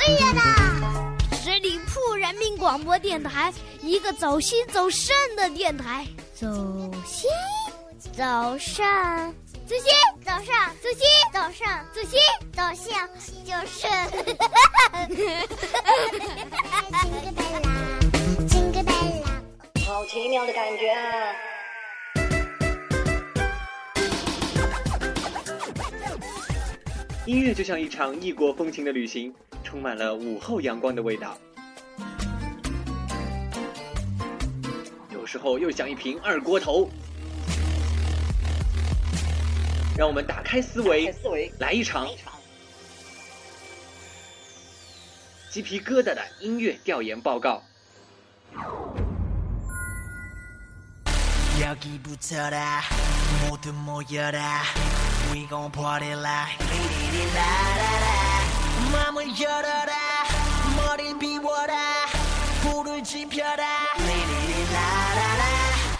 哎呀啦！十里铺人民广播电台，一个走心走肾的电台。走心，走肾，走心，走上，走心，走上，走心，走向就是。Jingle bell 啦，Jingle bell 啦，好奇妙的感觉啊！音乐就像一场异国风情的旅行，充满了午后阳光的味道。有时候又像一瓶二锅头。让我们打开思维，思维来一场鸡皮疙瘩的音乐调研报告。 맘을 열어라. 머리를 비워라. 불을 지펴라. 리리리 라라라.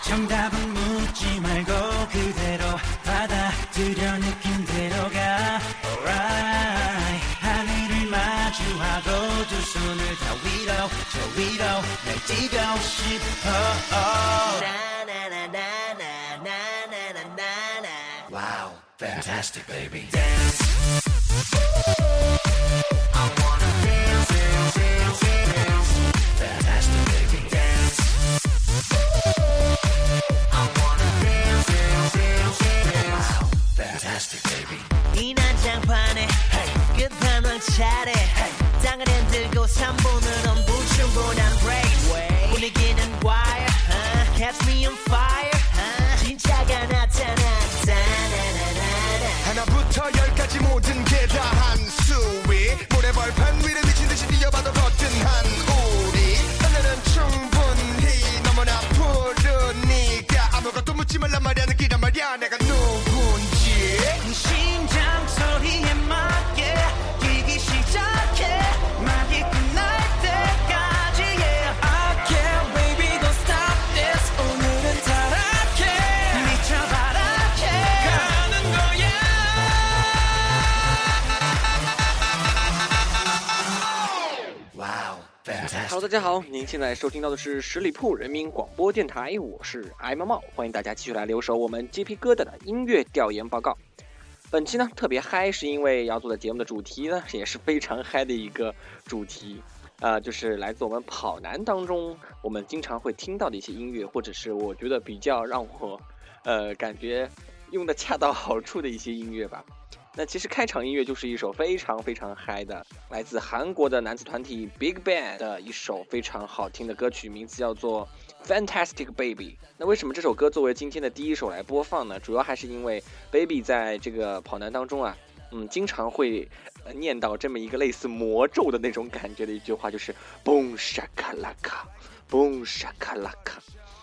정답은 묻지 말고 그대로 받아들여 느낀 대로 가 Alright. 하늘을 마주하고 두 손을 다 위로 저 위로 날 뛰고 싶어. 나나나나나나나나나나. Wow fantastic baby. Dance 이 난장판에 hey. 끝판왕 차례 hey. 땅을 흔들고 3분으로 Hello，大家好，您现在收听到的是十里铺人民广播电台，我是艾猫猫，欢迎大家继续来留守我们鸡皮疙瘩的音乐调研报告。本期呢特别嗨，是因为要做的节目的主题呢也是非常嗨的一个主题，呃，就是来自我们跑男当中我们经常会听到的一些音乐，或者是我觉得比较让我呃感觉用的恰到好处的一些音乐吧。那其实开场音乐就是一首非常非常嗨的，来自韩国的男子团体 Big Bang 的一首非常好听的歌曲，名字叫做《Fantastic Baby》。那为什么这首歌作为今天的第一首来播放呢？主要还是因为 Baby 在这个跑男当中啊，嗯，经常会、念叨这么一个类似魔咒的那种感觉的一句话，就是 “boom shaka laka boom shaka laka”。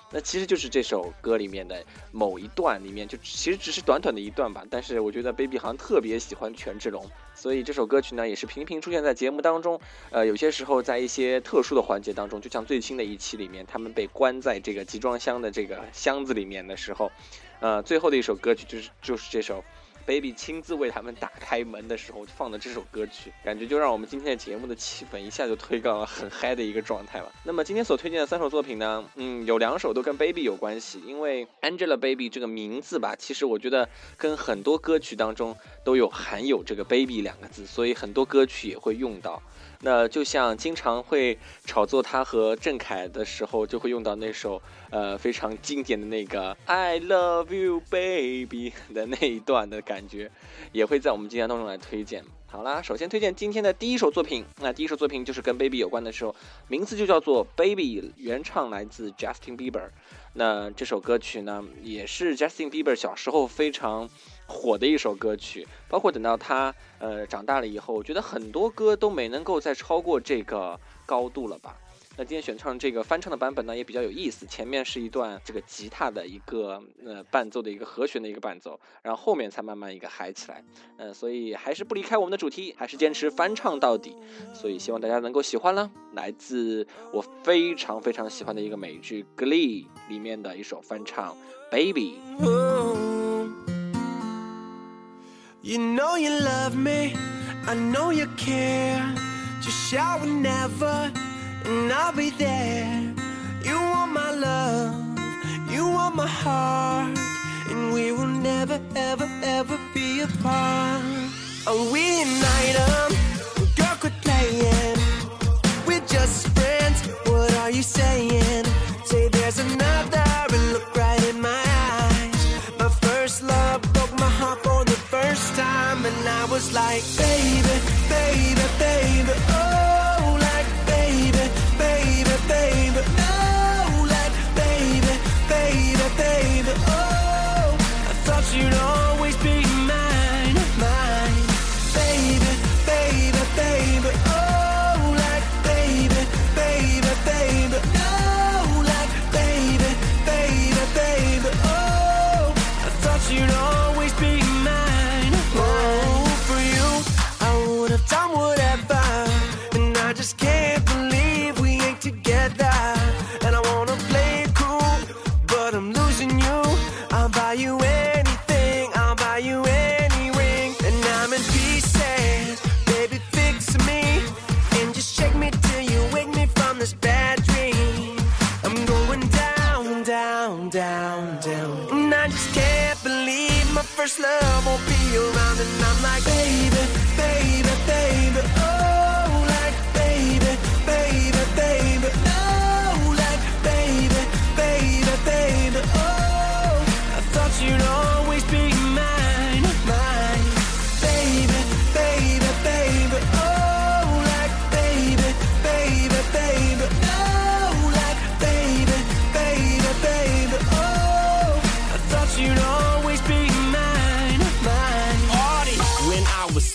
那其实就是这首歌里面的某一段里面，就其实只是短短的一段吧。但是我觉得 Baby 好像特别喜欢权志龙，所以这首歌曲呢也是频频出现在节目当中。呃，有些时候在一些特殊的环节当中，就像最新的一期里面，他们被关在这个集装箱的这个箱子里面的时候，呃，最后的一首歌曲就是就是这首。Baby 亲自为他们打开门的时候放的这首歌曲，感觉就让我们今天的节目的气氛一下就推到了很嗨的一个状态了。那么今天所推荐的三首作品呢，嗯，有两首都跟 Baby 有关系，因为 Angelababy 这个名字吧，其实我觉得跟很多歌曲当中都有含有这个 Baby 两个字，所以很多歌曲也会用到。那就像经常会炒作他和郑恺的时候，就会用到那首呃非常经典的那个 I love you baby 的那一段的感觉，也会在我们今天当中来推荐。好啦，首先推荐今天的第一首作品，那第一首作品就是跟 Baby 有关的时候，名字就叫做 Baby，原唱来自 Justin Bieber。那这首歌曲呢，也是 Justin Bieber 小时候非常火的一首歌曲，包括等到他呃长大了以后，我觉得很多歌都没能够再超过这个高度了吧。那今天选唱这个翻唱的版本呢，也比较有意思。前面是一段这个吉他的一个呃伴奏的一个和弦的一个伴奏，然后后面才慢慢一个嗨起来。嗯、所以还是不离开我们的主题，还是坚持翻唱到底。所以希望大家能够喜欢啦。来自我非常非常喜欢的一个美剧《Glee》里面的一首翻唱《Baby》。You know you love me, I know you care. Just shout whenever, and I'll be there. You want my love, you want my heart, and we will never, ever, ever be apart. Oh, we ignite 'em, um, girl, quit playing. We're just friends. What are you saying? Say there's another and look right in my eyes. My first love broke my heart for the first time, and I was like, baby,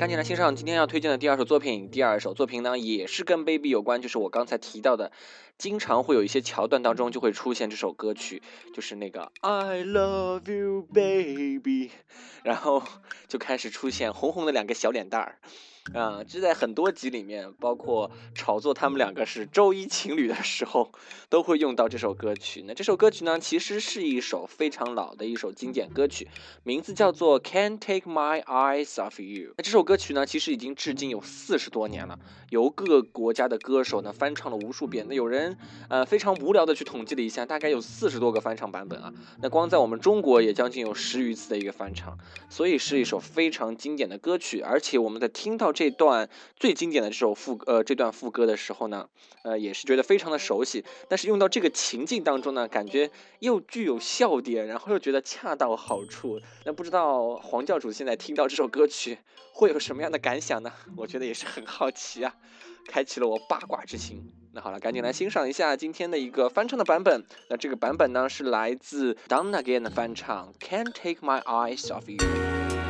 赶紧来欣赏今天要推荐的第二首作品。第二首作品呢，也是跟 Baby 有关，就是我刚才提到的，经常会有一些桥段当中就会出现这首歌曲，就是那个 I love you baby，然后就开始出现红红的两个小脸蛋儿。啊，这在很多集里面，包括炒作他们两个是周一情侣的时候，都会用到这首歌曲。那这首歌曲呢，其实是一首非常老的一首经典歌曲，名字叫做《Can't Take My Eyes Off You》。那这首歌曲呢，其实已经至今有四十多年了，由各个国家的歌手呢翻唱了无数遍。那有人呃非常无聊的去统计了一下，大概有四十多个翻唱版本啊。那光在我们中国也将近有十余次的一个翻唱，所以是一首非常经典的歌曲。而且我们在听到这段最经典的这首副呃这段副歌的时候呢，呃也是觉得非常的熟悉。但是用到这个情境当中呢，感觉又具有笑点，然后又觉得恰到好处。那不知道黄教主现在听到这首歌曲会有什么样的感想呢？我觉得也是很好奇啊，开启了我八卦之心。那好了，赶紧来欣赏一下今天的一个翻唱的版本。那这个版本呢是来自 Don Again 的翻唱，Can't Take My Eyes Off You。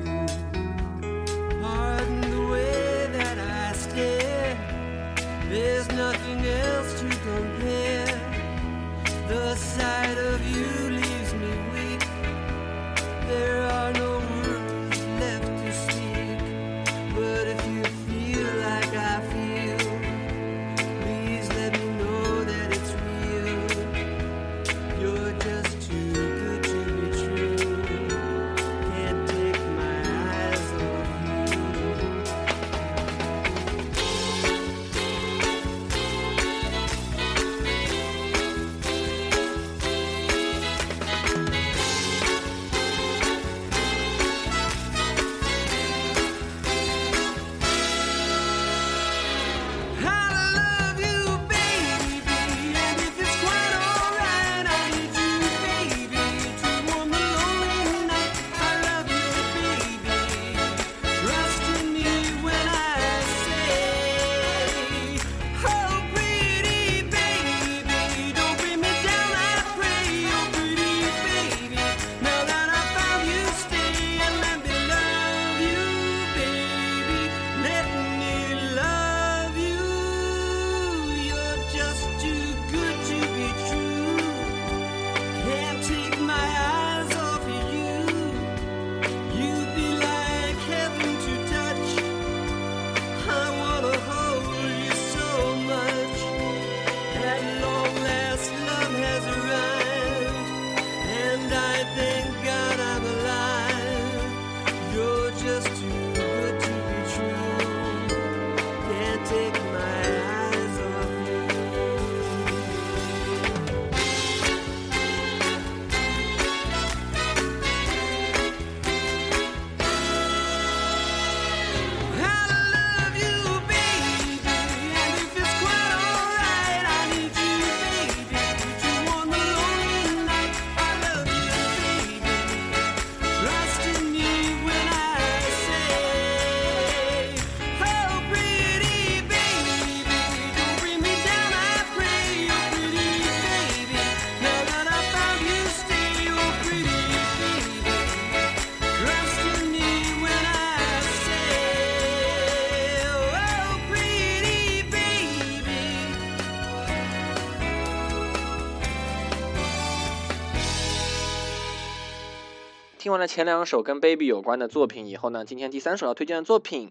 听完了前两首跟 Baby 有关的作品以后呢，今天第三首要推荐的作品，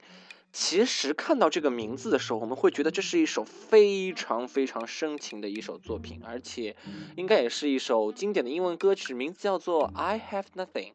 其实看到这个名字的时候，我们会觉得这是一首非常非常深情的一首作品，而且应该也是一首经典的英文歌曲，名字叫做《I Have Nothing》。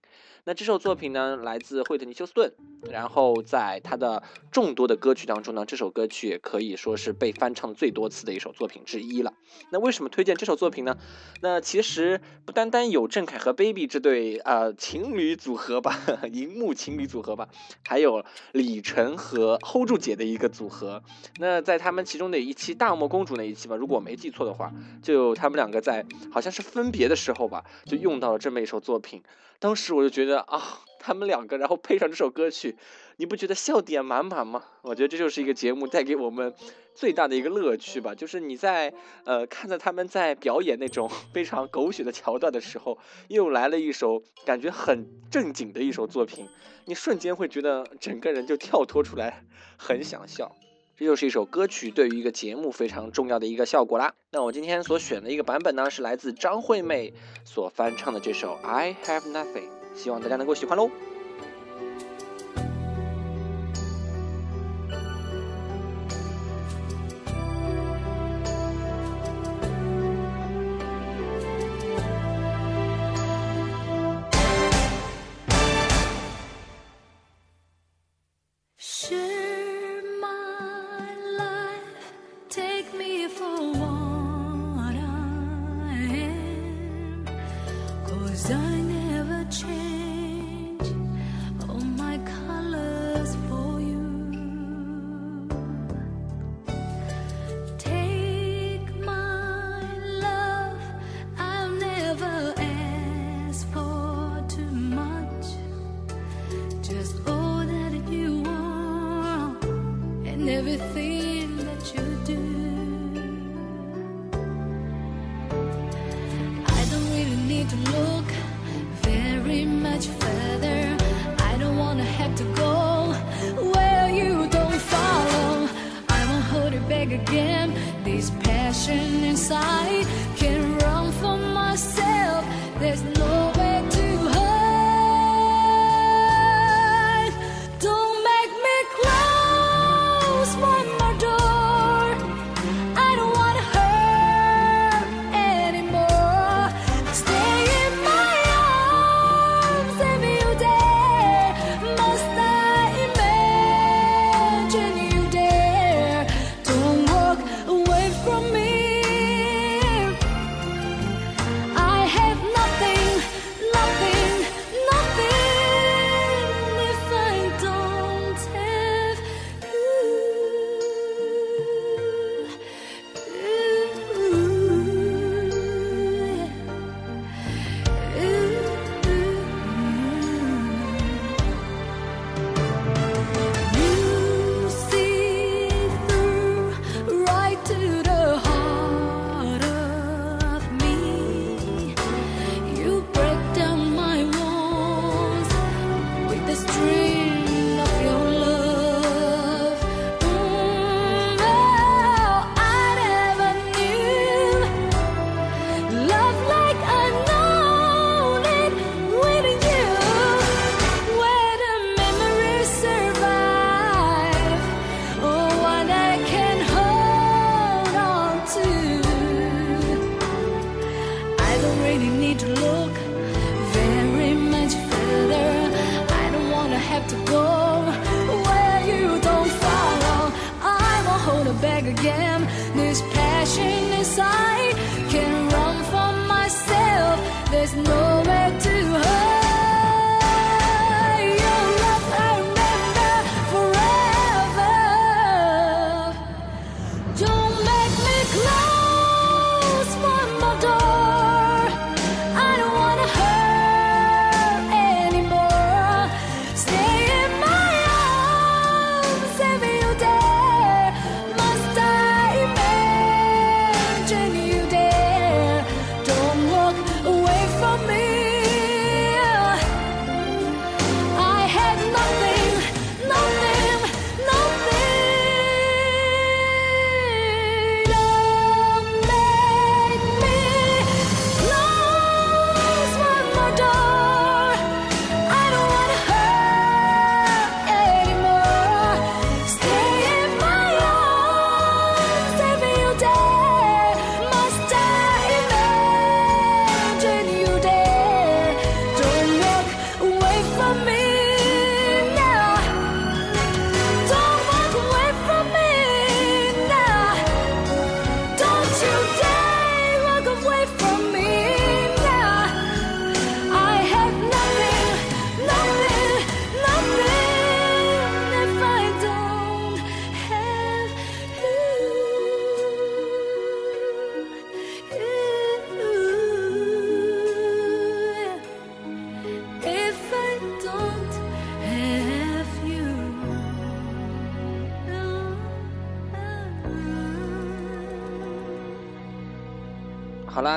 那这首作品呢，来自惠特尼·休斯顿，然后在他的众多的歌曲当中呢，这首歌曲也可以说是被翻唱最多次的一首作品之一了。那为什么推荐这首作品呢？那其实不单单有郑恺和 Baby 这对呃情侣组合吧，荧幕情侣组合吧，还有李晨和 hold 住姐的一个组合。那在他们其中的一期大漠公主那一期吧，如果我没记错的话，就他们两个在好像是分别的时候吧，就用到了这么一首作品。当时我就觉得啊，他们两个，然后配上这首歌曲，你不觉得笑点满满吗？我觉得这就是一个节目带给我们最大的一个乐趣吧，就是你在呃看着他们在表演那种非常狗血的桥段的时候，又来了一首感觉很正经的一首作品，你瞬间会觉得整个人就跳脱出来，很想笑。这就是一首歌曲对于一个节目非常重要的一个效果啦。那我今天所选的一个版本呢，是来自张惠妹所翻唱的这首《I Have Nothing》，希望大家能够喜欢喽。Back again. This passion inside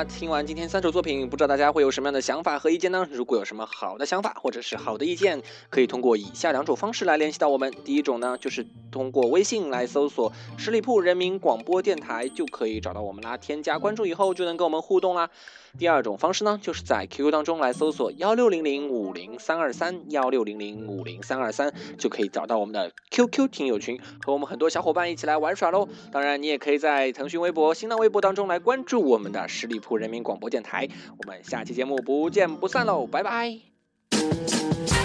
听完今天三首作品，不知道大家会有什么样的想法和意见呢？如果有什么好的想法或者是好的意见，可以通过以下两种方式来联系到我们。第一种呢，就是通过微信来搜索十里铺人民广播电台，就可以找到我们啦。添加关注以后，就能跟我们互动啦。第二种方式呢，就是在 QQ 当中来搜索幺六零零五零三二三幺六零零五零三二三，就可以找到我们的 QQ 听友群，和我们很多小伙伴一起来玩耍喽。当然，你也可以在腾讯微博、新浪微博当中来关注我们的十里铺人民广播电台。我们下期节目不见不散喽，拜拜。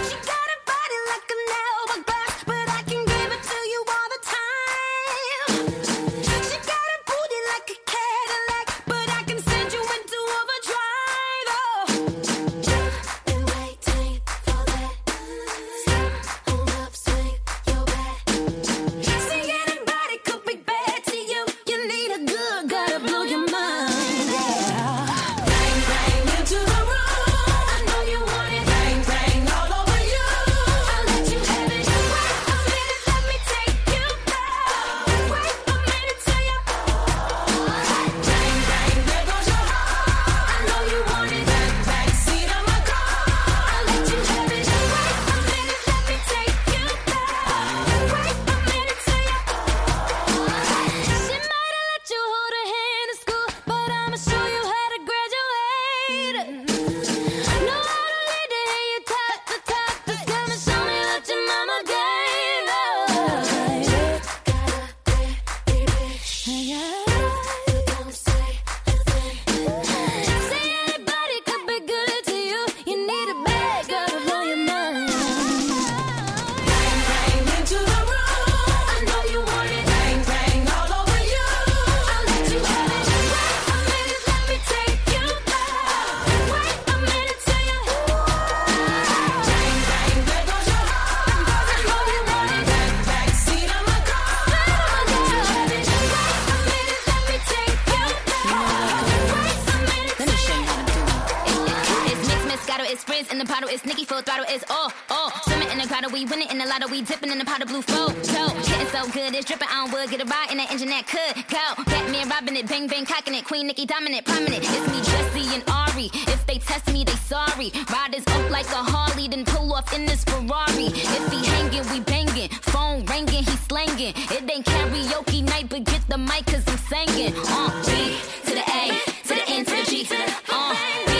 The bottle, it's Nicki full throttle, it's all, all. Swimming in the grotto, we winning in the lotto, we dipping in the pot of blue flow. So, getting so good, it's dripping on wood, get a ride in that engine that could go. Batman robbing it, bang bang cocking it, Queen Nicki dominant, prominent. It's me, Jesse and Ari. If they test me, they sorry. Riders up like a Harley, then pull off in this Ferrari. If he hanging, we banging. Phone ringing, he slanging. It ain't karaoke night, but get the mic, cause I'm singing. Uh, B to the A, to the N, to the G. Uh,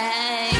Hey.